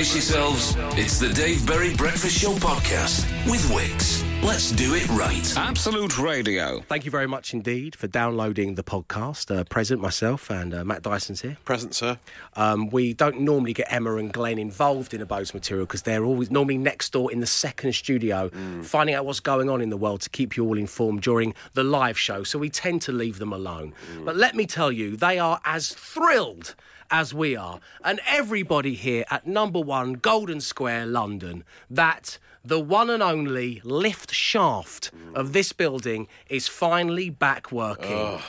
Brace yourselves. It's the Dave Berry Breakfast Show podcast with Wix. Let's do it right. Absolute Radio. Thank you very much indeed for downloading the podcast. Uh, present myself and uh, Matt Dyson's here. Present, sir. Um, we don't normally get Emma and Glenn involved in a Bose material because they're always normally next door in the second studio, finding out what's going on in the world to keep you all informed during the live show. So we tend to leave them alone. But let me tell you, they are as thrilled as we are, and everybody here at number one Golden Square, London, that the one and only lift shaft of this building is finally back working.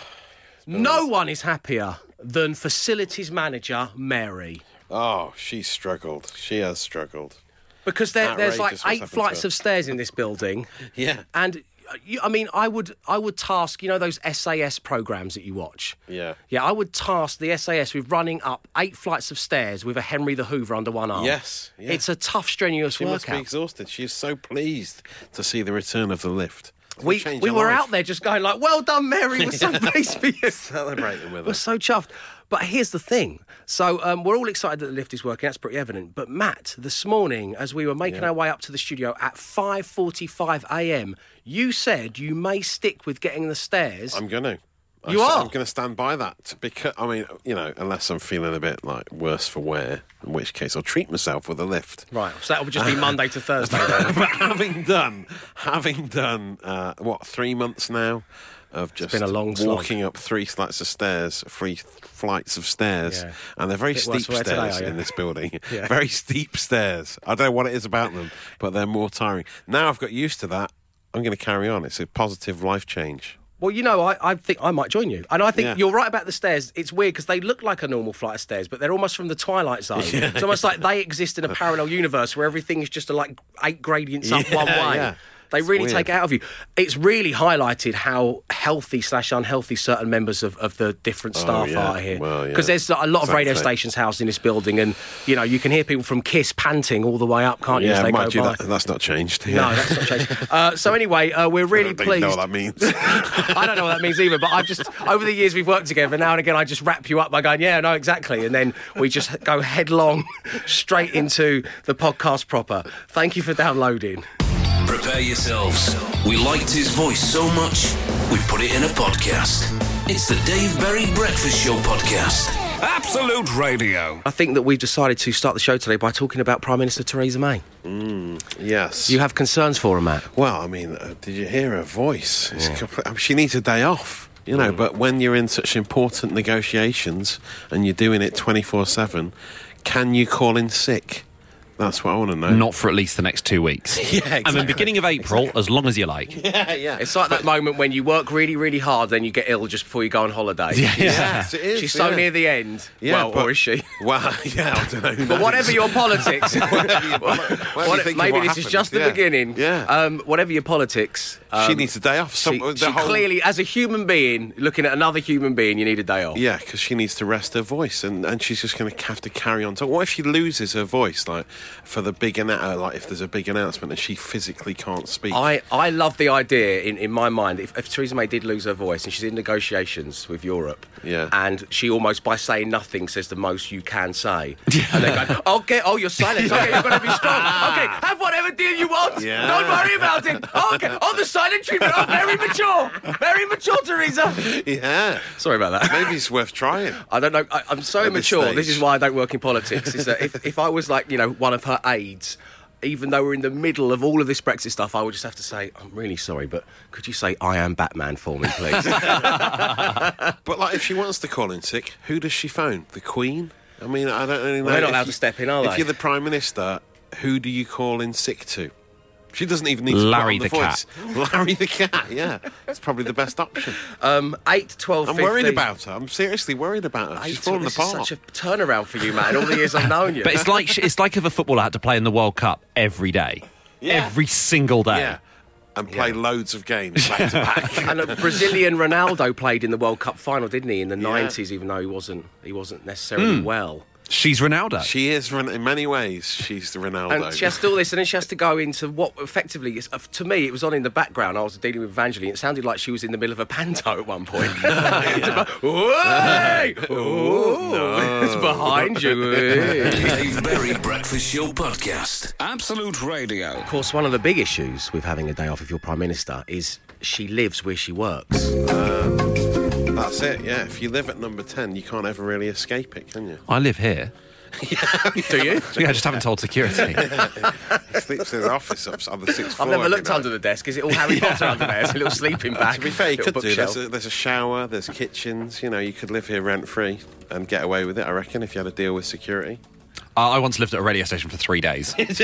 No one is happier than facilities manager Mary. Oh, she struggled. She has struggled. Because there, there's like eight flights of stairs in this building. Yeah. And Uh, I mean, I would, I would task, you know, those SAS programs that you watch. Yeah. Yeah, I would task the SAS with running up eight flights of stairs with a Henry the Hoover under one arm. Yes, yeah. It's a tough, strenuous She must be workout. exhausted. She is so pleased to see the return of the lift. We, we were life. out there just going like, "Well done, Mary. We're so pleased for you." Celebrating with We're so chuffed. But here's the thing. So um, we're all excited that the lift is working. That's pretty evident. But Matt, this morning, as we were making our way up to the studio at 5:45 a.m., you said you may stick with getting the stairs. I'm going to. You I, are? I'm going to stand by that because I mean, you know, unless I'm feeling a bit like worse for wear, in which case I'll treat myself with a lift. right. So that will just be Monday to Thursday. But having done, having done, uh, what three months now of just been a long slog. walking up three flights of stairs, three flights of stairs, Yeah. and they're very steep wear today, stairs in this building. Yeah. Very steep stairs. I don't know what it is about them, but they're more tiring. Now I've got used to that. I'm going to carry on. It's a positive life change. Well, you know, I, I think I might join you. And I think Yeah. you're right about the stairs. It's weird because they look like a normal flight of stairs, but they're almost from the Twilight Zone. It's almost like they exist in a parallel universe where everything is just a, like eight gradients up Yeah, one way. They It's really weird. take it out of you. It's really highlighted how healthy slash unhealthy certain members of, of the different staff Oh, yeah. are here. Well, yeah. Because there's a lot of radio stations housed in this building, and you know you can hear people from Kiss panting all the way up, can't you? Yeah, they mind you, that, that's not changed. No, that's not changed. Uh, so anyway, uh, we're I really don't pleased. know what that means. I don't know what that means either, but I've just over the years we've worked together. Now and again, I just wrap you up by going, "Yeah, no, exactly," and then we just go headlong straight into the podcast proper. Thank you for downloading. Prepare yourselves. We liked his voice so much, we put it in a podcast. It's the Dave Berry Breakfast Show podcast. Absolute Radio. I think that we've decided to start the show today by talking about Prime Minister Theresa May. yes. You have concerns for her, Matt? Well, I mean, uh, did you hear her voice? It's compl- I mean, she needs a day off, you know. But when you're in such important negotiations and you're doing it 24 7, can you call in sick? That's what I want to know. Not for at least the next two weeks. Yeah, exactly. And then exactly. beginning of April, as long as you like. Yeah, yeah. It's like that moment when you work really, really hard, then you get ill just before you go on holiday. Yes, it is, She's so yeah. near the end. Yeah, well, but- or is she? Well, yeah, I don't know. But whatever your politics, Whatever you What- maybe what this is just the Yeah. beginning. Yeah. Um, whatever your politics, she um, needs a day off. So she, the she whole- clearly, as a human being, looking at another human being, you need a day off. Yeah, because she needs to rest her voice, and, and she's just going to have to carry on. So, what if she loses her voice, like for the big annou- uh, like if there's a big announcement and she physically can't speak? I, I love the idea in, in my mind if, if Theresa May did lose her voice and she's in negotiations with Europe Yeah. and she almost by saying nothing says the most you can say and they go okay oh you're silent okay you're going to be strong okay have whatever deal you want Yeah. don't worry about it oh, okay oh the silent treatment oh very mature very mature Theresa yeah, sorry about that maybe it's worth trying. I don't know. I, I'm so At this. This, is why I don't work in politics. Is that if, if I was like, you know, one of her aides, even though we're in the middle of all of this Brexit stuff, I would just have to say, I'm really sorry, but could you say I am Batman for me, please? But like, if she wants to call in sick, who does she phone? The Queen? I mean, I don't really know. Well, they're not If allowed you- to step in, are If they? you're the prime minister, who do you call in sick to? She doesn't even need to Larry put on the voice. Larry the cat. Yeah, it's probably the best option. um, 8, 12, I'm 15. worried about her. I'm seriously worried about her. She's Eight, falling this apart. Such a turnaround for you, man. All the years I've known you. But it's like it's like if a footballer had to play in the World Cup every day, Yeah. every single day. Yeah. And play loads of games back to back. and a Brazilian Ronaldo played in the World Cup final, didn't he, in the 90s, even though he wasn't he wasn't necessarily well. She's Ronaldo. She is in many ways. She's the Ronaldo. And she has to do all this, and then she has to go into what effectively is, uh, to me, it was on in the background. I was dealing with Evangeline. It sounded like she was in the middle of a panto at one point. Hey! It's behind you. Dave Berry Breakfast Show Podcast. Absolute Radio. Of course, one of the big issues with having a day off if you're Prime Minister is she lives where she works. That's it. Yeah. If you live at number ten, you can't ever really escape it, can you? I live here. Do you? Yeah, I just haven't told security. He sleeps in his office up on the sixth I've never every looked night. under the desk. Is it all Harry Potter under there? It's a little sleeping bag. To be fair, you could do. There's a, there's a shower, there's kitchens. You know, you could live here rent free and get away with it. I reckon if you had a deal with security. Uh, I once lived at a radio station for three days. Did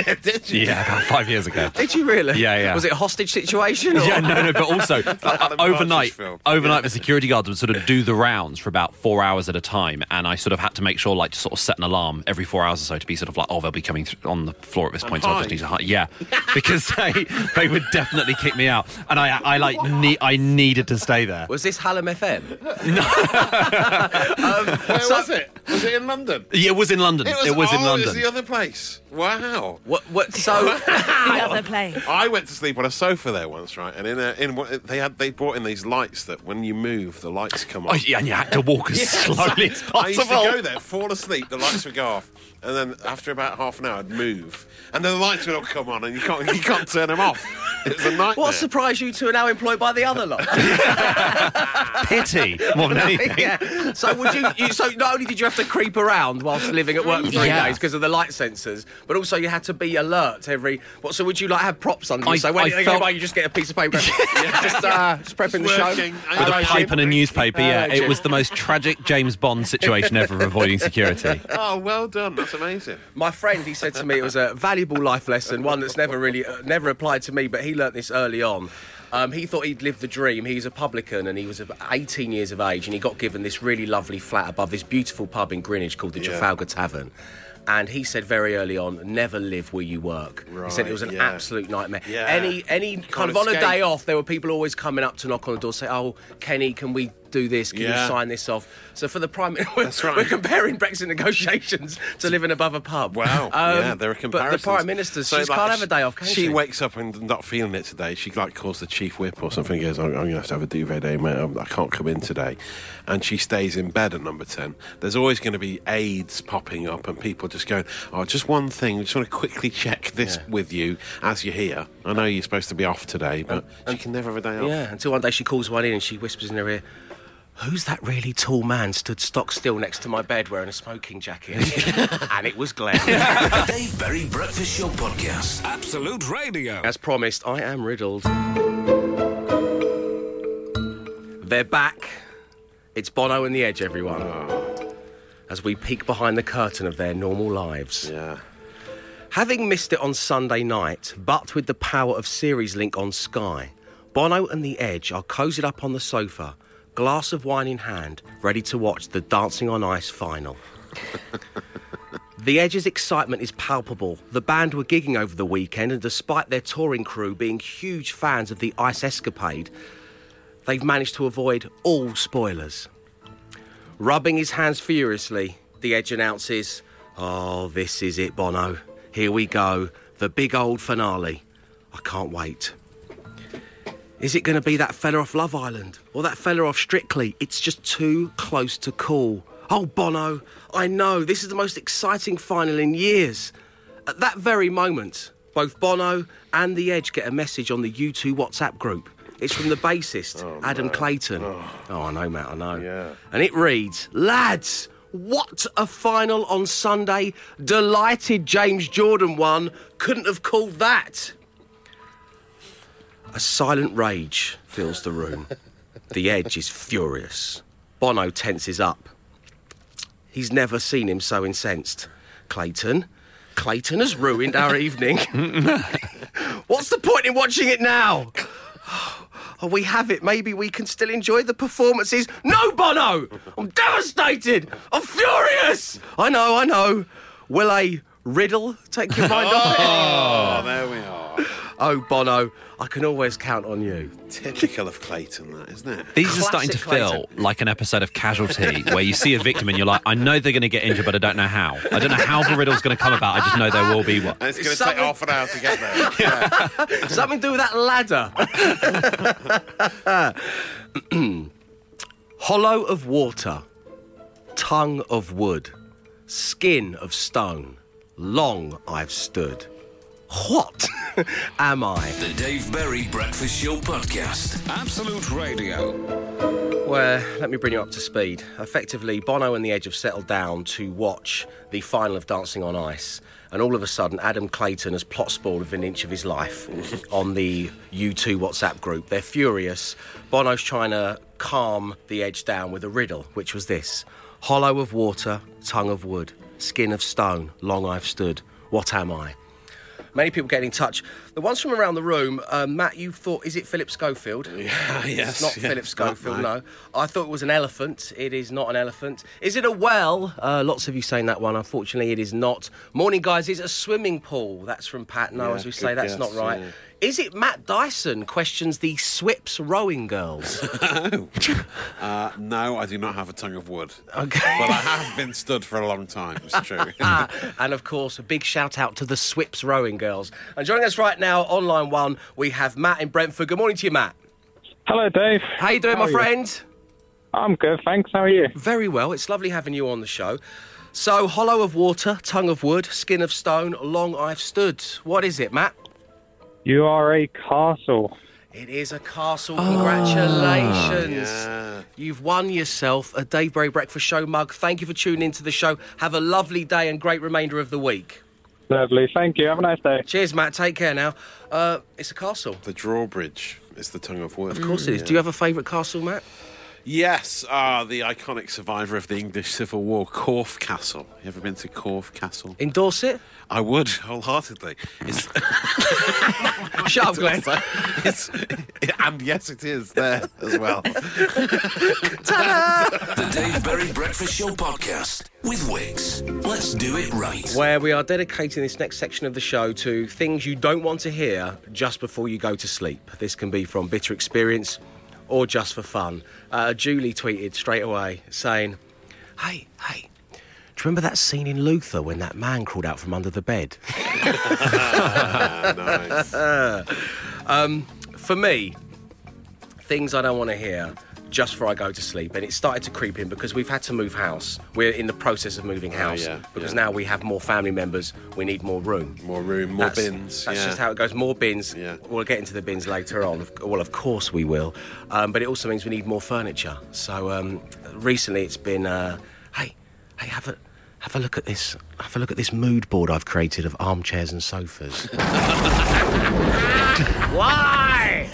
you? Yeah, about five years ago. Did you really? Yeah, yeah. Was it a hostage situation? Or? Yeah, no, no, but also uh, Alan overnight, Partridge film. overnight the security guards would sort of do the rounds for about four hours at a time, and I sort of had to make sure, like, to sort of set an alarm every four hours or so to be sort of like, oh, they'll be coming th- on the floor at this point, so I just need to hide. Yeah, because they they would definitely kick me out, and I I like ne- I needed to stay there. Was this Hallam FM? No. Where So- was it? Was it in London? Yeah, it was in London. It was, oh, in London. It was oh, the other place. Wow. What? What? So the other place. I went to sleep on a sofa there once, right? And in a, in what they had, they brought in these lights that when you move, the lights come oh, on. Oh, yeah, and you had to walk as slowly as I used to go there, fall asleep, the lights would go off, and then after about half an hour, I'd move, and then the lights would all come on, and you can't you can't turn them off. It's a nightmare. what surprised you two are now employed by the other lot? Pity more than anything. yeah. So would you, you? So not only did you have to creep around whilst living at work for three Yeah. days because of the light sensors, but also you had to be alert every. What? So would you like have props under you? I- so when I they felt- by, you just get a piece of paper. just, uh, just prepping the show. With a Hello, pipe and a newspaper, yeah. It was the most tragic James Bond situation ever of avoiding security. Oh, well done. That's amazing. My friend, he said to me it was a valuable life lesson, one that's never really uh, never applied to me, but he learnt this early on. Um, he thought he'd lived the dream. He was a publican and he was 18 years of age and he got given this really lovely flat above this beautiful pub in Greenwich called the Yeah. Trafalgar Tavern. And he said very early on, never live where you work. he said it was an yeah. absolute nightmare. Yeah. Any any kind of on a day off, there were people always coming up to knock on the door, say, "Oh, Kenny, can we do this? Can Yeah. you sign this off?" So for the prime, we're, That's right. we're comparing Brexit negotiations to living above a pub. Wow. Um, yeah, there are comparisons. But the prime minister, So, she like, can't have a day off, can she? She wakes up and not feeling it today. She like calls the chief whip or something. Goes, I'm, I'm going to have to have a duvet day, mate. I'm- can't come in today. And she stays in bed at number ten. There's always going to be aides popping up and people just going, oh, just one thing. I just want to quickly check this with you as you're here. I know you're supposed to be off today, but she can never have a day off. Yeah, until one day she calls one in and she whispers in her ear, Who's that really tall man stood stock still next to my bed wearing a smoking jacket? and it was Glenn. Dave Berry Breakfast Show Podcast. Absolute Radio. As promised, I am riddled. They're back. It's Bono and the Edge, everyone. Ah. As we peek behind the curtain of their normal lives. Yeah. Having missed it on Sunday night, but with the power of Series Link on Sky, Bono and The Edge are cozied up on the sofa, glass of wine in hand, ready to watch the Dancing on Ice final. the Edge's excitement is palpable. The band were gigging over the weekend, and despite their touring crew being huge fans of the Ice Escapade, they've managed to avoid all spoilers. Rubbing his hands furiously, the Edge announces, Oh, this is it, Bono. Here we go. The big old finale. I can't wait. Is it going to be that fella off Love Island or that fella off Strictly? It's just too close to call. Oh, Bono, I know this is the most exciting final in years. At that very moment, both Bono and The Edge get a message on the U2 WhatsApp group. It's from the bassist, oh, Adam Clayton. Oh. oh. I know, Matt, I know. Yeah. And it reads Lads, what a final on Sunday. Delighted James Jordan won. Couldn't have called that. A silent rage fills the room. the Edge is furious. Bono tenses up. He's never seen him so incensed. Clayton, Clayton has ruined our evening. What's the point in watching it now? Oh, we have it. Maybe we can still enjoy the performances. No, Bono! I'm devastated! I'm furious! I know, I know. Will a riddle take your mind off it? Oh, there we are. Oh, Bono, I can always count on you. Typical of Clayton, that isn't it? These are starting to Classic feel Clayton. like an episode of Casualty where you see a victim and you're like, I know they're going to get injured, but I don't know how. I don't know how the riddle's going to come about. I just know there will be one. And it's going to Something- take half an hour to get there. Something to do with that ladder. Hollow of water, tongue of wood, skin of stone, long I've stood. What am I? The Dave Berry Breakfast Show Podcast. Absolute Radio. Well, let me bring you up to speed. Effectively, Bono and The Edge have settled down to watch the final of Dancing on Ice. And all of a sudden, Adam Clayton has plot spoiled within an inch of his life on the U2 WhatsApp group. They're furious. Bono's trying to calm The Edge down with a riddle, which was this Hollow of water, tongue of wood, skin of stone, long I've stood. What am I? Many people get in touch. The ones from around the room, uh, Matt, you thought, is it Philip Schofield? Yeah, yes. It's not yeah. Philip Schofield, No. I thought it was an elephant. It is not an elephant. Is it a well? Uh, lots of you saying that one. Unfortunately, it is not. Morning, guys. Is a swimming pool? That's from Pat. No, Yeah, as we say, that's guess, not right. yeah. Is it Matt Dyson questions the Swips rowing girls? Uh, no, I do not have a tongue of wood. Okay. But I have been stood for a long time, it's true. Ah, and of course, a big shout out to the Swips rowing girls. And joining us right now on line one, we have Matt in Brentford. Good morning to you, Matt. Hello, Dave. How you doing, How my are you? friend? I'm good, thanks. How are you? Very well. It's lovely having you on the show. So, hollow of water, tongue of wood, skin of stone, long I've stood. What is it, Matt? You are a castle. It is a castle. Congratulations. Yeah. You've won yourself a Dave Berry Breakfast Show mug. Thank you for tuning into the show. Have a lovely day and great remainder of the week. Lovely. Thank you. Have a nice day. Cheers, Matt. Take care now. Uh, it's a castle. The drawbridge is the tongue of wood. Of course it is. Do you have a favourite castle, Matt? Yes, ah, the iconic survivor of the English Civil War, Corfe Castle. You ever been to Corfe Castle? In Dorset? I would wholeheartedly. It's, Shut up, Glenn. it's, and yes, it is there as well. The Dave Berry Breakfast Show Podcast with Wix. Let's do it right. where we are dedicating this next section of the show to things you don't want to hear just before you go to sleep. This can be from bitter experience or just for fun. Uh, Julie tweeted straight away saying, Hey, hey, do you remember that scene in Luther when that man crawled out from under the bed? Nice. For me, things I don't want to hear just before I go to sleep. And it started to creep in because we've had to move house. We're in the process of moving house yeah, because yeah. now we have more family members. We need more room. More room, more That's- bins. That's yeah. just how it goes. More bins. Yeah. We'll get into the bins later on. Well, of course we will. Um, but it also means we need more furniture. So um, recently it's been, uh, hey, hey, have a have a look at this. Have a look at this mood board I've created of armchairs and sofas. Why?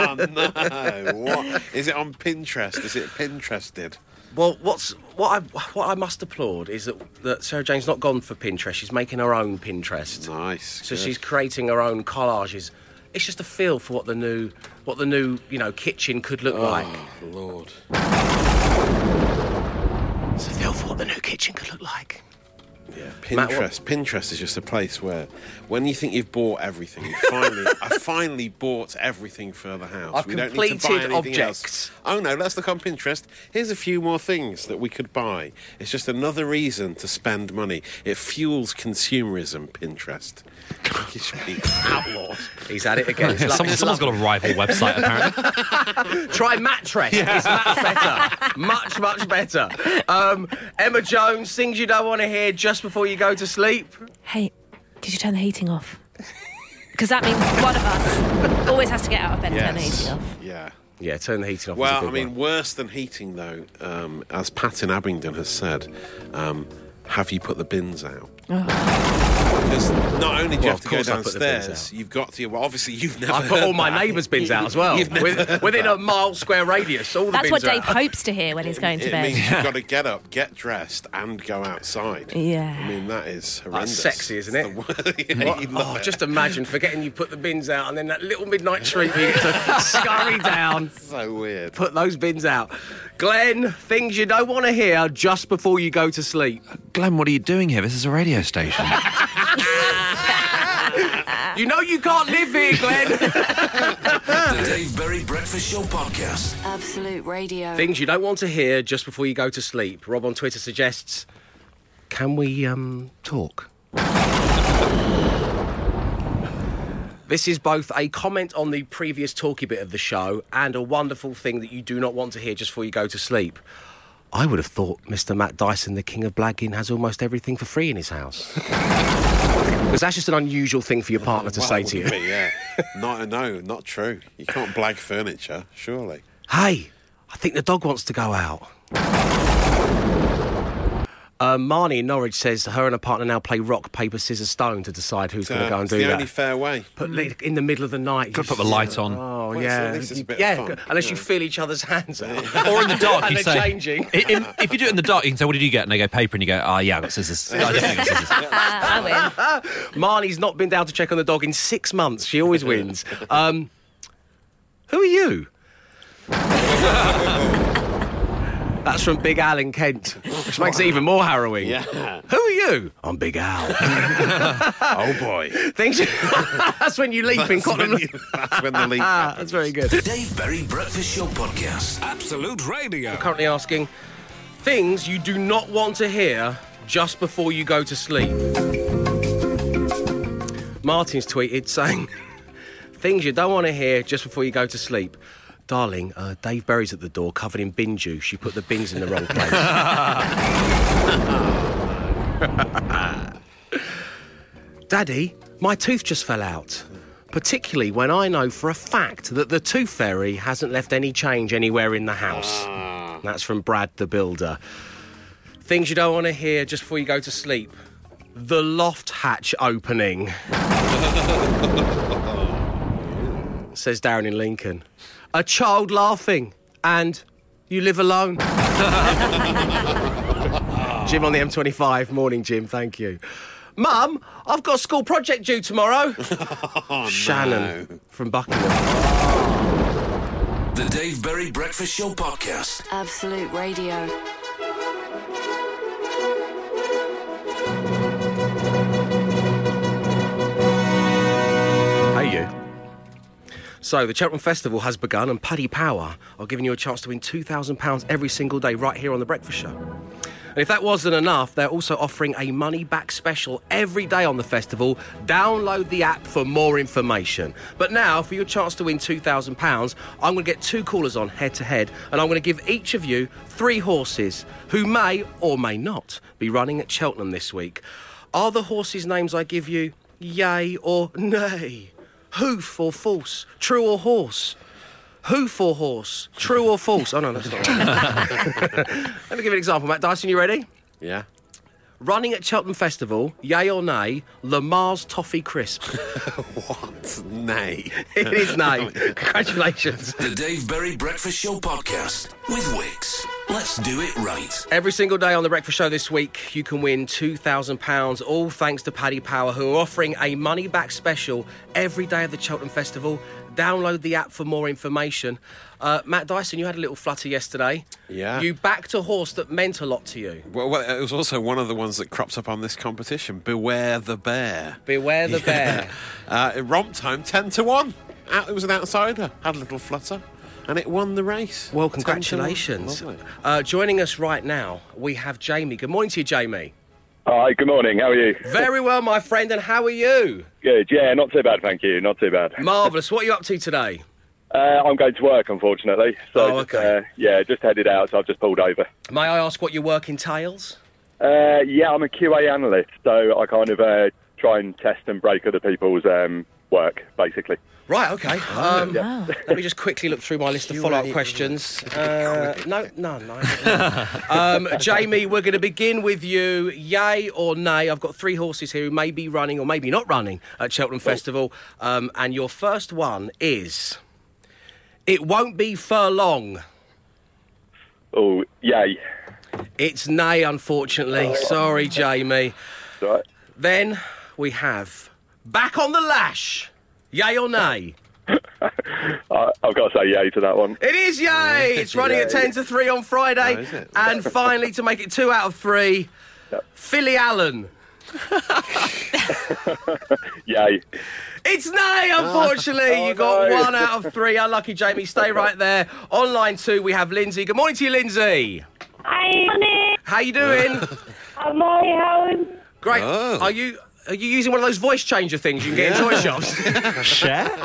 Oh, no. What? Is it on Pinterest? Is it Pinterested? Well, what's what I what I must applaud is that that Sarah Jane's not gone for Pinterest. She's making her own Pinterest. Nice. So good. she's creating her own collages. It's just a feel for what the new what the new you know kitchen could look oh, like. Oh, Lord. A feel for what the new kitchen could look like. Yeah, Matt, Pinterest. Pinterest is just a place where, when you think you've bought everything, you finally, I finally bought everything for the house. I've we don't need to buy anything objects. else. Oh no, let's look on Pinterest. Here's a few more things that we could buy. It's just another reason to spend money. It fuels consumerism. Pinterest. You should be outlawed. He's at it again. It's Someone, it's someone's got a rival website, apparently. Try mattress. It's much better. much much better. Um, Emma Jones, things you don't want to hear just before you go to sleep. Hey, did you turn the heating off? Because that means one of us always has to get out of bed and turn the heating off. Yeah. Yeah, turn the heating off. is a Well, good I mean, one. worse than heating, though, um, as Pat in Abingdon has said, um, have you put the bins out? Because not only do you Well, have to go course I put the bins downstairs, you've got to. Well, obviously, you've never. I put all my neighbours' bins out as well. You've never With- within a mile square radius, all the That's bins what are Dave out. hopes to hear when he's going to It bed. means you've got to get up, get dressed, and go outside. Yeah. I mean, that is horrendous. That's sexy, isn't it? It's the word- yeah, What? Oh, it. just imagine forgetting you put the bins out and then that little midnight treat you get to scurry down, so weird. put those bins out. Glenn, things you don't want to hear just before you go to sleep. Glenn, what are you doing here? This is a radio station. You know you can't live here, Glenn. The Dave Berry Breakfast Show podcast. Absolute Radio. Things you don't want to hear just before you go to sleep. Rob on Twitter suggests, can we um, talk? This is both a comment on the previous talky bit of the show and a wonderful thing that you do not want to hear just before you go to sleep. I would have thought Mr. Matt Dyson, the king of blagging, has almost everything for free in his house. Because that's just an unusual thing for your partner to Well, say to you. be, yeah. not, no, not true. You can't blag furniture, surely. Hey, I think the dog wants to go out. Uh, Marnie in Norwich says her and her partner now play rock, paper, scissors, stone to decide who's going to Uh, go and it's do the that. only fair way. Put li- in the middle of the night. Gotta you put the light on. Oh Well, yeah, at least it's a bit of yeah. fun, unless you you feel each other's hands out. Or in the dark, you say. changing. I- in- if you do it in the dark, you can say, "What did you get?" And they go paper, and you go, "Oh yeah, I got scissors." I definitely got scissors. I win. Marnie's not been down to check on the dog in six months. She always wins. Um, who are you? That's from Big Al in Kent, which makes it even more harrowing. Yeah. Who are you? I'm Big Al. oh boy. Things. That's when you leap in That's when, Cotton. you, that's when the leap Ah, happens. that's very good. The Dave Berry Breakfast Show podcast. Absolute Radio. Currently asking things you do not want to hear just before you go to sleep. Martin's tweeted saying things you don't want to hear just before you go to sleep. Darling, uh, Dave Berry's at the door covered in bin juice. You put the bins in the wrong place. Daddy, my tooth just fell out. Particularly when I know for a fact that the tooth fairy hasn't left any change anywhere in the house. That's from Brad the Builder. Things you don't want to hear just before you go to sleep. The loft hatch opening. Says Darren in Lincoln. A child laughing and you live alone. Jim on the M25. Morning, Jim. Thank you. Mum, I've got a school project due tomorrow. Oh, Shannon from Buckingham. The Dave Berry Breakfast Show podcast. Absolute Radio. So, the Cheltenham Festival has begun, and Paddy Power are giving you a chance to win £2,000 every single day right here on The Breakfast Show. And if that wasn't enough, they're also offering a money back special every day on the festival. Download the app for more information. But now, for your chance to win £2,000, I'm going to get two callers on head to head, and I'm going to give each of you three horses who may or may not be running at Cheltenham this week. Are the horses' names I give you yay or nay? Hoof or false? True or horse? Hoof or horse? True or false? Oh no, that's not right. Let me give you an example, Matt Dyson. You ready? Yeah. Running at Cheltenham Festival, yay or nay? Lamar's Toffee Crisp. What? Nay. it is nay. Congratulations. The Dave Berry Breakfast Show podcast with Wix. Let's do it right. Every single day on the Breakfast Show this week, you can win £2,000, all thanks to Paddy Power, who are offering a money back special every day of the Cheltenham Festival. Download the app for more information. Uh, Matt Dyson, you had a little flutter yesterday. Yeah. You backed a horse that meant a lot to you. Well, well, it was also one of the ones that cropped up on this competition. Beware the bear. Beware the bear. Uh, it romped home 10 to 1. It was an outsider. Had a little flutter. And it won the race. Well, 10 to 1. congratulations. Uh, joining us right now, we have Jamie. Good morning to you, Jamie. Hi, good morning. How are you? Very well, my friend, and how are you? Good. Yeah, not too bad, thank you. Not too bad. Marvellous. What are you up to today? Uh, I'm going to work, unfortunately. So, Oh, just, okay. uh, yeah, just headed out, so I've just pulled over. May I ask what your work entails? Uh, yeah, I'm a QA analyst, so I kind of uh, try and test and break other people's um, work, basically. Right, okay. Um, Wow. Let me just quickly look through my list of follow up questions. Uh, no, no, no. um, Jamie, we're going to begin with you. Yay or nay? I've got three horses here who may be running or maybe not running at Cheltenham Festival. Um, and your first one is It Won't Be Furlong. Oh, yay. It's nay, unfortunately. Sorry, Jamie. Right. Then we have Back on the Lash. Yay or nay? I, I've got to say yay to that one. It is yay! It's running at 10 to 3 on Friday. Oh, is it? and finally, to make it two out of three, Yep. Philly Allen. Yay. It's nay, unfortunately. Oh, you got no. one out of three. Unlucky, Jamie. Stay right there. On line two, we have Lindsay. Good morning to you, Lindsay. Hi, honey. How you doing? I'm Molly Howard. Great. Oh. Are you are you using one of those voice changer things you can get in toy shops? Share?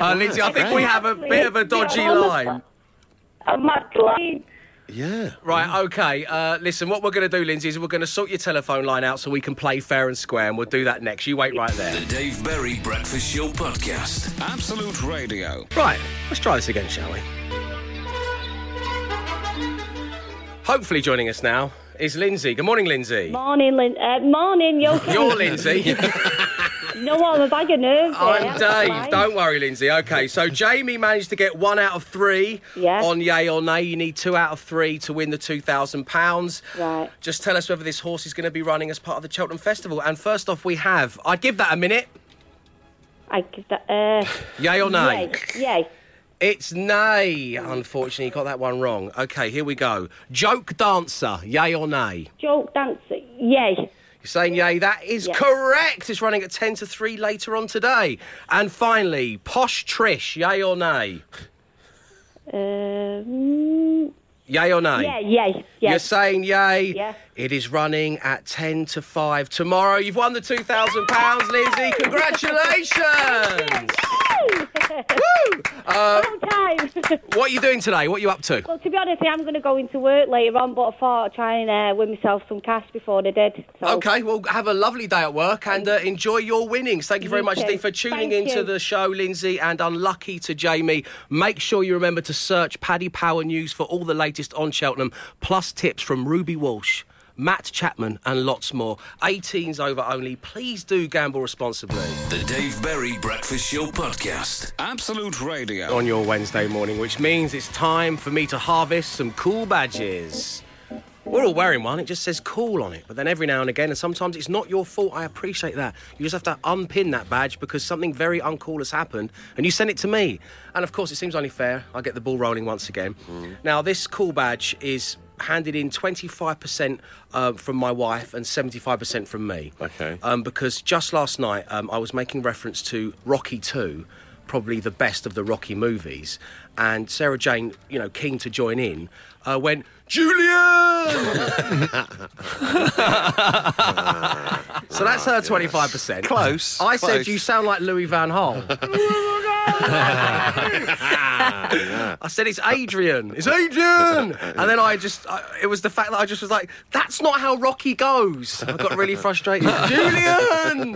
uh, Lindsay, I think we have a bit of a dodgy line. I'm not lying. Yeah. Right, okay. Uh, listen, what we're going to do, Lindsay, is we're going to sort your telephone line out so we can play fair and square, and we'll do that next. You wait right there. The Dave Berry Breakfast Show Podcast. Absolute Radio. Right, let's try this again, shall we? Hopefully, joining us now is Lindsay. Good morning, Lindsay. Morning, Lin- uh, morning, you okay? You're Lindsay. no? I'm a bag of nerves. I'm Dave. Don't worry, Lindsay. Okay, so Jamie managed to get one out of three Yeah. on yay or nay. You need two out of three to win the £2,000. Right. Just tell us whether this horse is going to be running as part of the Cheltenham Festival. And first off, we have. I'd give that a minute. I give that. Uh, Yay or nay? yay. Yay. It's nay. Unfortunately, you got that one wrong. Okay, here we go. Joke dancer. Yay or nay? Joke dancer. Yay. You're saying yay. That is Yeah. correct. It's running at 10 to 3 later on today. And finally, Posh Trish. Yay or nay? Mm, Yay or nay? yeah, yay. Yay. You're saying yay. Yeah. It is running at 10 to 5 tomorrow. You've won the £2,000, Lindsay. Congratulations. Woo! Uh, Long time. what are you doing today? What are you up to? well, to be honest, I'm going to go into work later on, but I thought I'd try and uh, win myself some cash before they did. So. Okay, well, have a lovely day at work and uh, enjoy your winnings. Thank you very much indeed for tuning Thank into you. the show, Lindsay, and unlucky to Jamie. Make sure you remember to search Paddy Power News for all the latest on Cheltenham, plus tips from Ruby Walsh. Matt Chapman and lots more. 18s over only. Please do gamble responsibly. The Dave Berry Breakfast Show Podcast. Absolute Radio. On your Wednesday morning, which means it's time for me to harvest some cool badges. We're all wearing one, it just says cool on it. But then every now and again, and sometimes it's not your fault, I appreciate that. You just have to unpin that badge because something very uncool has happened and you send it to me. And of course, it seems only fair. I get the ball rolling once again. Mm. Now, this cool badge is handed in 25% uh, from my wife and 75% from me. Okay. Um, because just last night, um, I was making reference to Rocky 2 probably the best of the Rocky movies. And Sarah Jane, you know, keen to join in, uh, went, Julian! so that's her 25%. Close, I said, close. you sound like Louis Van Gaal. I said, it's Adrian. It's Adrian! And then I just, I, it was the fact that I just was like, that's not how Rocky goes. I got really frustrated. Julian!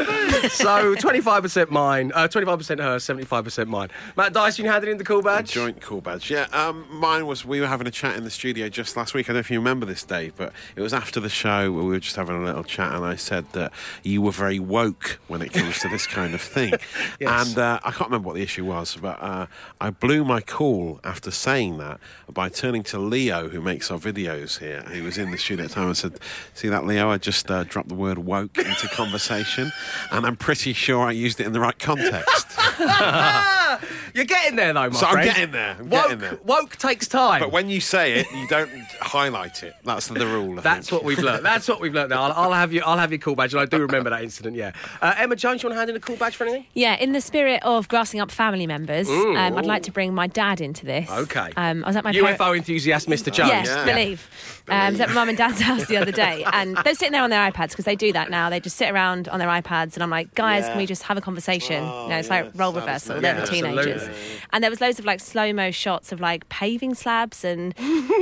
so 25% mine, uh, 25% her, 75% mine. Matt Dyson, you handed in the cool badge? Joint cool badge. Yeah, um, mine was we were having a chat in the studio just last week. I don't know if you remember this, Dave, but it was after the show where we were just having a little chat, and I said that you were very woke when it comes to this kind of thing. Yes. And uh, I can't remember what the issue was, but uh, I blew my cool after saying that by turning to Leo, who makes our videos here, who was in the studio at the time, and said, "See that, Leo? I just uh, dropped the word woke into conversation, and I'm pretty sure I used it in the right context." You're getting there, though, my So I'm getting there, I'm woke, getting there. woke takes time. But when you say it, you don't highlight it. That's the rule. I That's think. what we've learned. That's what we've learned now. I'll, I'll have you. I'll have your cool badge, and I do remember that incident. Yeah. Uh, Emma Jones, you want to hand in a cool badge for anything? Yeah, in the spirit of grassing up family members, um, I'd like to bring my dad into this. Okay. Um, I was at my UFO parent- enthusiast, Mr. Jones. Yes, Yeah. believe. Um, I was at my mum and dad's house the other day, and they're sitting there on their iPads because they do that now. They just sit around on their iPads, and I'm like, guys, can we just have a conversation? you know, it's like role reversal. They're the teenagers, absolutely. and there was loads of like slow mo shots of like paving slabs and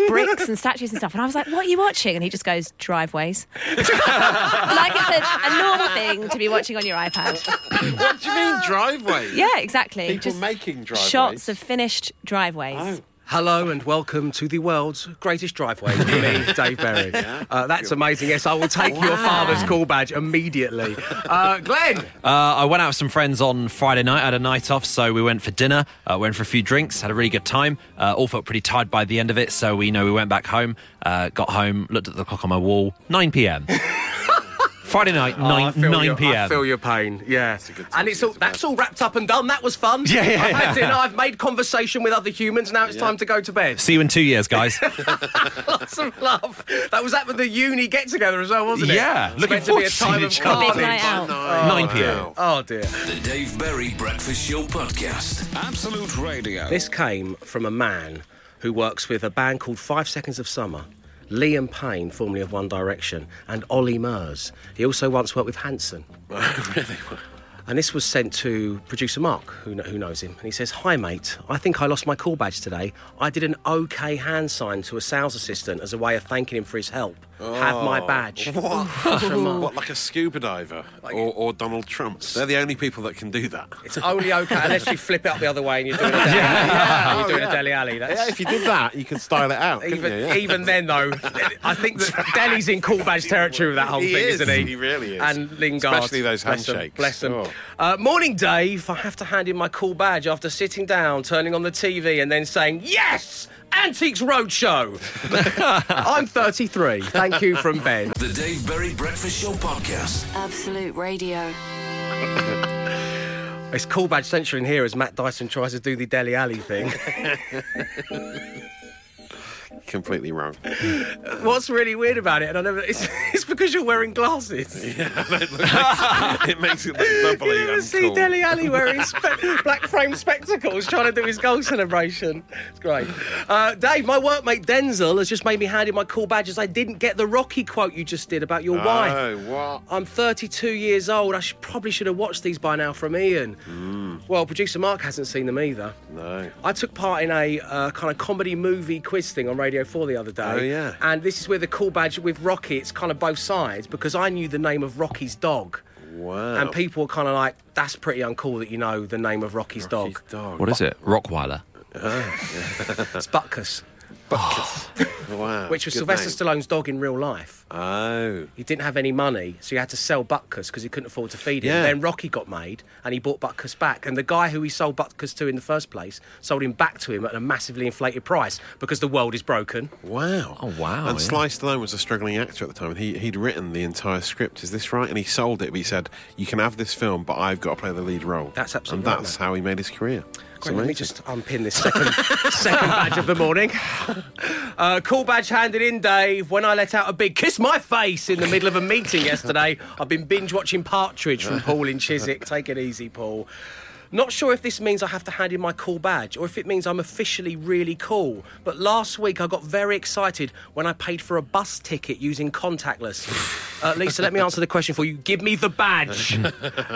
bricks and statues and stuff. And I was like, what are you watching? And he just goes, driveways. like it's a, a normal thing to be watching on your iPad. What do you mean driveway? Yeah, exactly. People just making driveways. shots of finished driveways. Oh. Hello and welcome to the world's greatest driveway. with me, Dave Berry. Uh, that's amazing. Yes, I will take your father's call badge immediately. Uh, Glenn. Uh, I went out with some friends on Friday night. I had a night off, so we went for dinner, uh, went for a few drinks, had a really good time. Uh, all felt pretty tired by the end of it, so we know we went back home. Uh, got home, looked at the clock on my wall, 9 p.m. Friday night, Oh, I 9, feel 9 your- p.m. I feel your pain. Yeah, a good and it's all, to bed. that's all wrapped up and done. That was fun. Yeah, yeah, I've yeah. had dinner. I've made conversation with other humans. Now it's Yeah. time to go to bed. See you in two years, guys. Lots of love. That was that with the uni get together as well, wasn't it? Yeah, It's looking meant to be forward a to seeing time of each other. Big carnage. night out. 9 p.m. Oh dear. The Dave Berry Breakfast Show Podcast. Absolute Radio. This came from a man who works with a band called Five Seconds of Summer. Liam Payne, formerly of One Direction, and Ollie Murs. He also once worked with Hanson. really? And this was sent to producer Mark, who, who knows him. And he says, Hi, mate. I think I lost my call badge today. I did an OK hand sign to a sales assistant as a way of thanking him for his help. Have my badge. What? What, like a scuba diver or, or Donald Trump? They're the only people that can do that. It's only OK unless you flip it up the other way and you're doing a deli, yeah, you're doing a Dele Alli. That's, Yeah, if you did that, you could style it out. even, you? Yeah. even then, though, I think that Dele's in cool badge territory with that whole He thing, is, isn't he? he really is. And Lingard. Especially those bless 'em, handshakes. Bless him. Oh. Uh, morning, Dave. I have to hand in my cool badge after sitting down, turning on the TV, and then saying, Yes! Antiques Roadshow! I'm 33. Thank you from Ben. The Dave Berry Breakfast Show Podcast. Absolute Radio. It's cool badge central in here as Matt Dyson tries to do the Dele Alli thing. Completely wrong. What's really weird about it, and I never, it's, it's because you're wearing glasses. Yeah, it makes it look doubly You ever see uncool. Dele Alli wearing spe- black frame spectacles trying to do his goal celebration? It's great. Uh, Dave, my workmate Denzel has just made me hand in my cool badges. I didn't get the Rocky quote you just did about your wife. Oh, what? I'm 32 years old. I should, probably should have watched these by now from Ian. Well, producer Mark hasn't seen them either. No. I took part in a uh, kind of comedy movie quiz thing on Radio 4 the other day. Oh, yeah. And this is where the cool badge with Rocky, it's kind of both sides because I knew the name of Rocky's dog. Wow. And people were kind of like, that's pretty uncool that you know the name of Rocky's Rocky's dog. dog. What is it? Rockweiler. Ah. It's Butkus, Wow. which was good Sylvester name. Stallone's dog in real life. Oh. He didn't have any money, so he had to sell Butkus because he couldn't afford to feed him. Yeah. Then Rocky got made, and he bought Butkus back. And the guy who he sold Butkus to in the first place sold him back to him at a massively inflated price because the world is broken. Wow. Oh, wow, And yeah. Sly Stallone was a struggling actor at the time, and he, he'd written the entire script. Is this right? And he sold it, but he said, You can have this film, but I've got to play the lead role. That's absolutely And right, that's mate. how he made his career. Great, let me just unpin this second, second badge of the morning. Uh, cool badge handed in, Dave. When I let out a big kiss my face in the middle of a meeting yesterday, I've been binge watching Partridge from Paul in Chiswick. Take it easy, Paul. Not sure if this means I have to hand in my cool badge or if it means I'm officially really cool. But last week I got very excited when I paid for a bus ticket using contactless. Uh, Lisa, let me answer the question for you. Give me the badge. you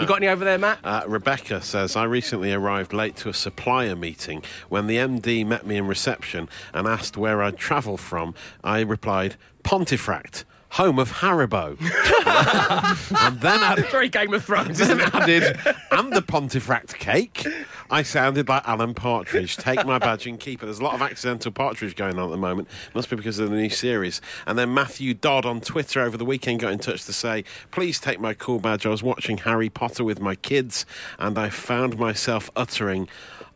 got any over there, Matt? Uh, Rebecca says, I recently arrived late to a supplier meeting. When the MD met me in reception and asked where I'd travel from, I replied, Pontefract, home of Haribo. and then added, Very Game of Thrones, isn't it? added, and the Pontefract cake. I sounded like Alan Partridge. Take my badge and keep it. There's a lot of accidental Partridge going on at the moment. Must be because of the new series. And then Matthew Dodd on Twitter over the weekend got in touch to say, please take my cool badge. I was watching Harry Potter with my kids and I found myself uttering,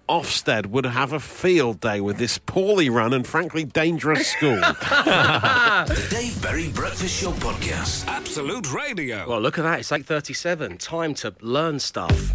Ofsted would have a field day with this poorly run and frankly dangerous school. The Dave Berry Breakfast Show Podcast. Absolute Radio. Well, look at that. It's 8.37. Time to learn stuff.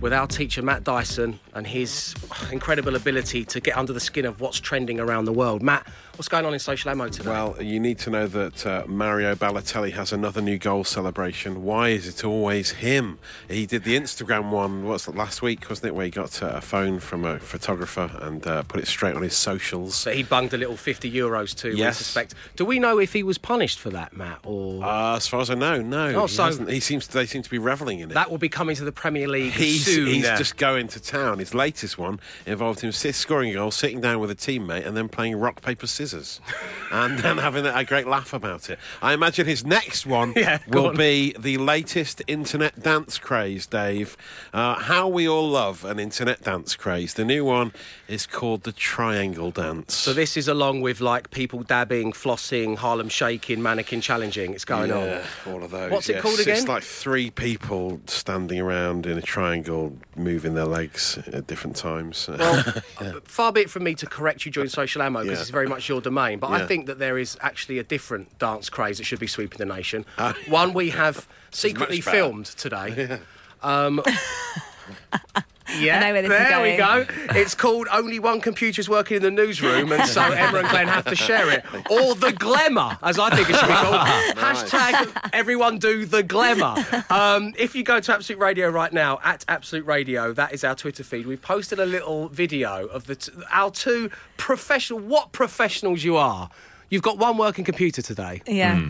With our teacher, Matt Dyson, and his incredible ability to get under the skin of what's trending around the world. Matt, what's going on in social ammo today? Well, you need to know that uh, Mario Balotelli has another new goal celebration. Why is it always him? He did the Instagram one, what's it, last week, wasn't it, where he got uh, a phone from a photographer and uh, put it straight on his socials. so he bunged a little 50 euros too, we Yes. suspect. Do we know if he was punished for that, Matt? Or Uh, as far as I know, no. Oh, he, so- hasn't. he seems they seem to be reveling in it. that will be coming to the Premier League He's, soon. he's uh, just going to town. His latest one involved him scoring a goal, sitting down with a teammate, and then playing rock, paper, scissors. And then having a great laugh about it. I imagine his next one Yeah, will on. be the latest internet dance craze, Dave. Uh, how we all love an internet dance craze. The new one is called the Triangle Dance. So this is along with like people dabbing, flossing, Harlem shaking, mannequin challenging. It's going on. All of those. What's it yes. called It's like three people standing around in a triangle moving their legs at different times. Well, far be it from me to correct you during social ammo because Yeah. it's very much your domain. But I think that there is actually a different dance craze that should be sweeping the nation. Ah. One we have secretly filmed today. Um, yeah, I know where this is there we go. It's called Only One Computer's Working in the Newsroom, and so Emma and Glenn have to share it. Or the Glemmer, as I think it should be called. Hashtag everyone do the Glemmer. Um, if you go to Absolute Radio right now, at Absolute Radio, that is our Twitter feed. We've posted a little video of the t- our two professional, what professionals you are. You've got one working computer today. Yeah.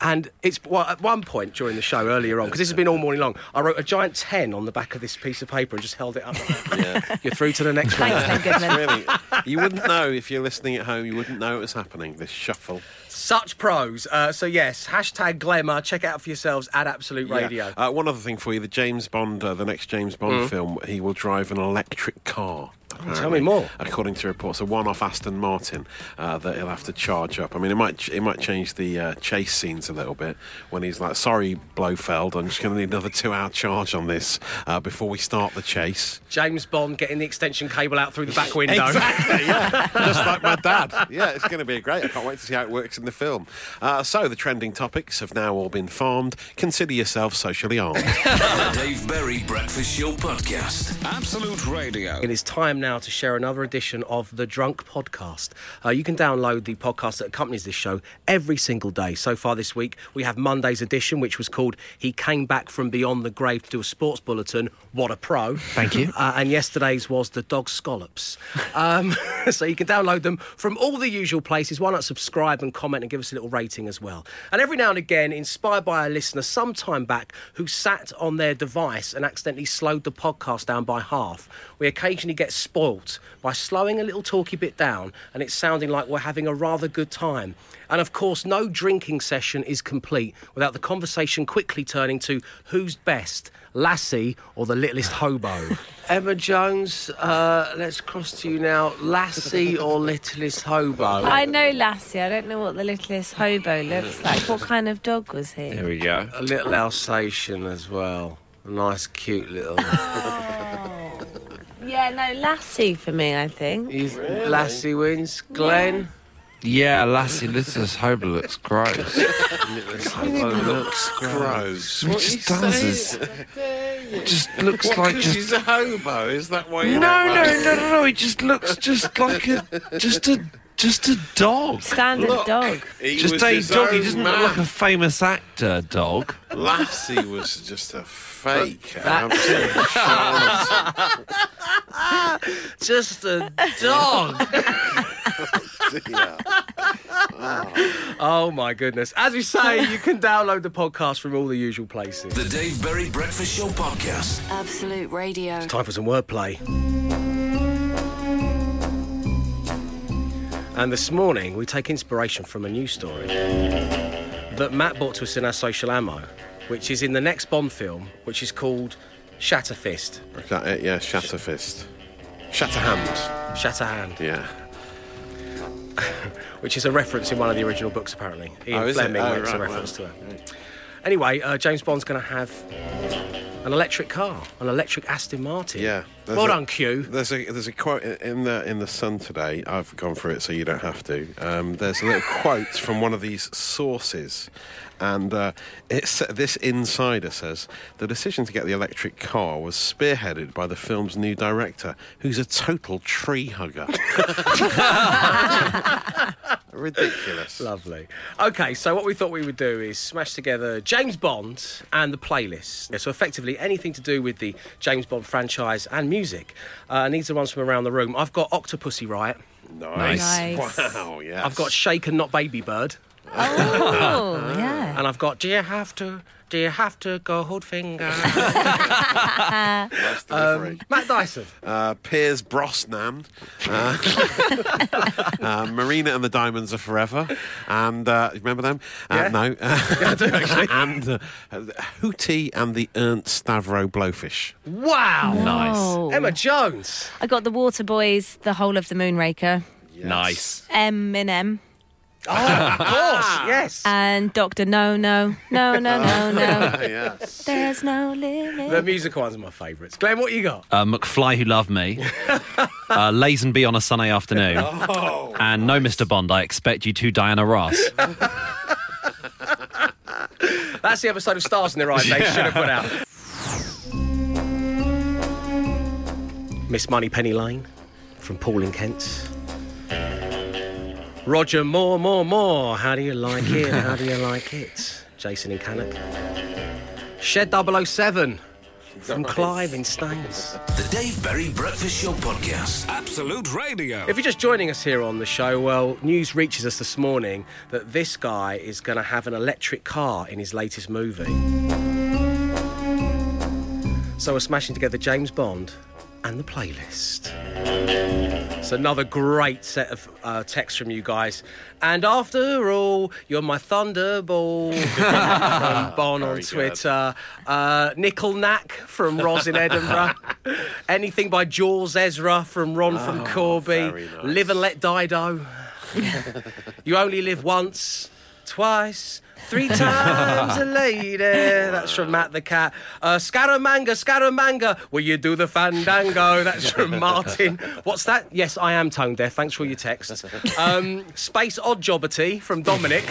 And it's well, at one point during the show earlier on, because this has been all morning long, I wrote a giant 10 on the back of this piece of paper and just held it up. like that. You're through to the next one. Thanks, really, you wouldn't know if you're listening at home. You wouldn't know it was happening. This shuffle. Such pros. Uh, so, yes, hashtag Glemmer. Check it out for yourselves at Absolute Radio. Yeah. Uh, one other thing for you: the James Bond, uh, the next James Bond film, he will drive an electric car. Tell me more. According to reports, a one-off Aston Martin uh, that he'll have to charge up. I mean, it might it might change the uh, chase scenes a little bit when he's like, "Sorry, Blofeld, I'm just going to need another two-hour charge on this uh, before we start the chase." James Bond getting the extension cable out through the back window. Exactly, yeah. Just like my dad. Yeah, it's going to be great. I can't wait to see how it works in the film. Uh, so, the trending topics have now all been farmed. Consider yourself socially armed. Dave Berry Breakfast Show Podcast. Absolute Radio. It is time now to share another edition of the Drunk Podcast. Uh, you can download the podcast that accompanies this show every single day. So far this week, we have Monday's edition, which was called He Came Back from Beyond the Grave to do a sports bulletin. What a pro. Thank you. Uh, and yesterday's was the Dog Scallops. Um, so you can download them from all the usual places. Why not subscribe and comment and give us a little rating as well? And every now and again, inspired by a listener some time back who sat on their device and accidentally slowed the podcast down by half, we occasionally get spoilt by slowing a little talky bit down and it's sounding like we're having a rather good time. And of course, no drinking session is complete without the conversation quickly turning to who's best, Lassie or the littlest hobo. Emma Jones, uh, let's cross to you now. Lassie or littlest hobo? I know Lassie. I don't know what the littlest hobo looks like. What kind of dog was he? There we go. A little Alsatian as well. A nice, cute little. Yeah, no, Lassie for me, I think. Is- Lassie wins. Glenn? Yeah, Lassie Littlest Hobo looks gross. Littlest looks Gross. What he does is just looks What, like 'cause just he's a hobo? Is that why no, you no, don't like- no, no, no. He just looks just like a just a just a dog. Standard Look. dog. He Just was a his dog. He doesn't man. look like a famous actor dog. Lassie was just a fake. an. Just a dog. Yeah. oh my goodness. As we say, you can download the podcast from all the usual places. The Dave Berry Breakfast Show Podcast. Absolute Radio. It's time for some wordplay. And this morning, we take inspiration from a news story that Matt brought to us in our social ammo, which is in the next Bond film, which is called Shatterfist. Is that it? Yeah, Shatterfist. Shatterhand. Shatterhand, Yeah. which is a reference in one of the original books, apparently. Oh, Ian Oh, is it? Fleming Oh, makes a reference to it. Anyway, uh, James Bond's going to have an electric car, an electric Aston Martin. Yeah. There's Well a- done, Q. There's a there's a quote in the in the Sun today. I've gone for it, so you don't have to. Um, there's a little quote from one of these sources, and uh, it's this insider says the decision to get the electric car was spearheaded by the film's new director, who's a total tree hugger. Ridiculous. Lovely. Okay, so what we thought we would do is smash together James Bond and the playlist. Yeah, so effectively anything to do with the James Bond franchise and music. Uh, and these are ones from around the room. I've got Octopussy right. Nice. Nice. Wow. Yeah. I've got Shake and Not Baby Bird. Oh, yeah. And I've got Do You Have to? Do you have to go hold finger? Nice delivery. Matt Dyson. uh, Piers Brosnan, uh, uh, Marina and the Diamonds Are Forever, and uh, remember them? Uh, Yeah. No, I do actually. and uh, Hootie and the Ernst Stavro Blowfish. Wow. Nice. Emma Jones. I got the Water Boys, the whole of the Moonraker, Nice. Eminem, Oh, of course, yes. And Doctor No No No No No No. yes. There's no limit. The musical ones are my favourites. Glenn, what you got? Uh, McFly Who Loved Me, uh, Lazenby on a Sunday afternoon, and No Mr. Bond, I Expect You to, Diana Ross. That's the episode of Stars in Their Eyes they should have put out. Miss Money Penny Lane from Paul and Kent. Roger Moore, more, more. How do you like it? How do you like it? Jason in Cannock. Shed 007 from Clive in Staines. The Dave Berry Breakfast Show Podcast. Absolute Radio. If you're just joining us here on the show, well, news reaches us this morning that this guy is going to have an electric car in his latest movie. So we're smashing together James Bond and the playlist. It's another great set of uh, texts from you guys. And after all, you're my thunderball from Bon on Twitter. Uh, Nickel Knack from Ros in Edinburgh. Anything by Jules Ezra from Ron from Corby. Oh, very nice. Live and let Dido. you only live once, twice. Three times a lady. That's from Matt the Cat. Uh, Scaramanga, Scaramanga, will you do the fandango? That's from Martin. What's that? Yes, I am tone deaf. Thanks for your texts. Um, Space Odd Jobbity from Dominic.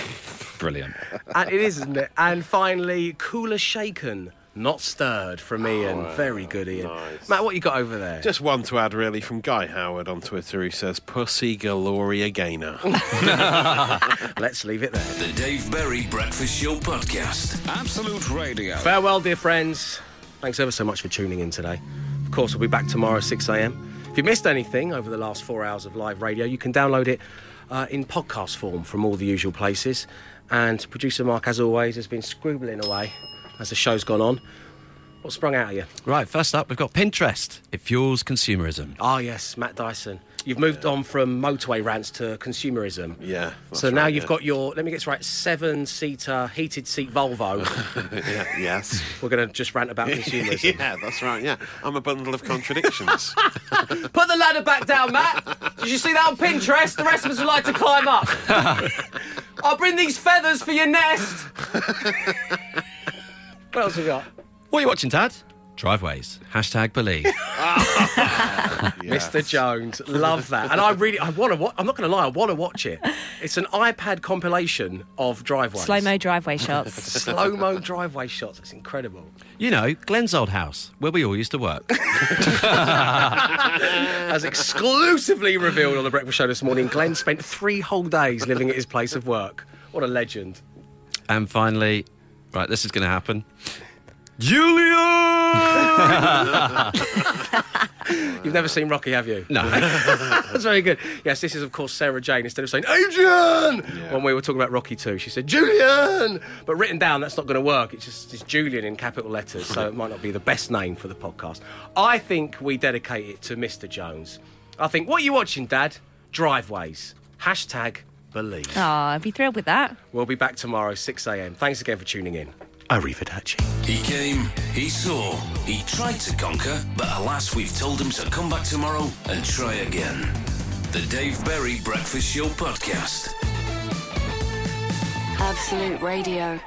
Brilliant. And it is, isn't it? And finally, Kula Shaken, Not Stirred from Ian. Very good, Ian. nice. Matt, what you got over there? Just one to add, really, from Guy Howard on Twitter, who says, Pussy Gloria Gaynor. Let's leave it there. The Dave Berry Breakfast Show Podcast. Absolute Radio. Farewell, dear friends. Thanks ever so much for tuning in today. Of course, we'll be back tomorrow at 6 a.m. If you missed anything over the last four hours of live radio, you can download it uh, in podcast form from all the usual places. And producer Mark, as always, has been scribbling away as the show's gone on. What sprung out of you? Right, first up, we've got Pinterest. It fuels consumerism. Ah, yes, Matt Dyson. You've moved on from motorway rants to consumerism. Yeah. So now right, you've yeah. got your, let me get this right, seven seater heated seat Volvo. yeah, yes. We're going to just rant about consumerism. yeah, that's right. Yeah, I'm a bundle of contradictions. Put the ladder back down, Matt. Did you see that on Pinterest? The rest of us would like to climb up. I'll bring these feathers for your nest. What else we got? What are you watching, Dad? Driveways. Hashtag believe. Mr. Jones, love that. And I really, I want to. Wa- I'm not going to lie, I want to watch it. It's an iPad compilation of driveways. Slow mo driveway shots. Slow mo driveway shots. It's incredible. you know, Glenn's old house, where we all used to work. As exclusively revealed on the breakfast show this morning, Glenn spent three whole days living at his place of work. What a legend. and finally, right, this is going to happen. Julia! You've never seen Rocky, have you? no. That's very good. Yes, this is, of course, Sarah Jane. Instead of saying Adrian when we were talking about Rocky 2, she said Julian. But written down, that's not going to work. It's just it's Julian in capital letters, so it might not be the best name for the podcast. I think we dedicate it to Mr. Jones. I think, what are you watching, Dad? Driveways. Hashtag believe. Oh, I'd be thrilled with that. We'll be back tomorrow, 6 a.m. Thanks again for tuning in. Arrivederci. He came, he saw, he tried to conquer, but alas, we've told him to come back tomorrow and try again. The Dave Berry Breakfast Show Podcast. Absolute Radio.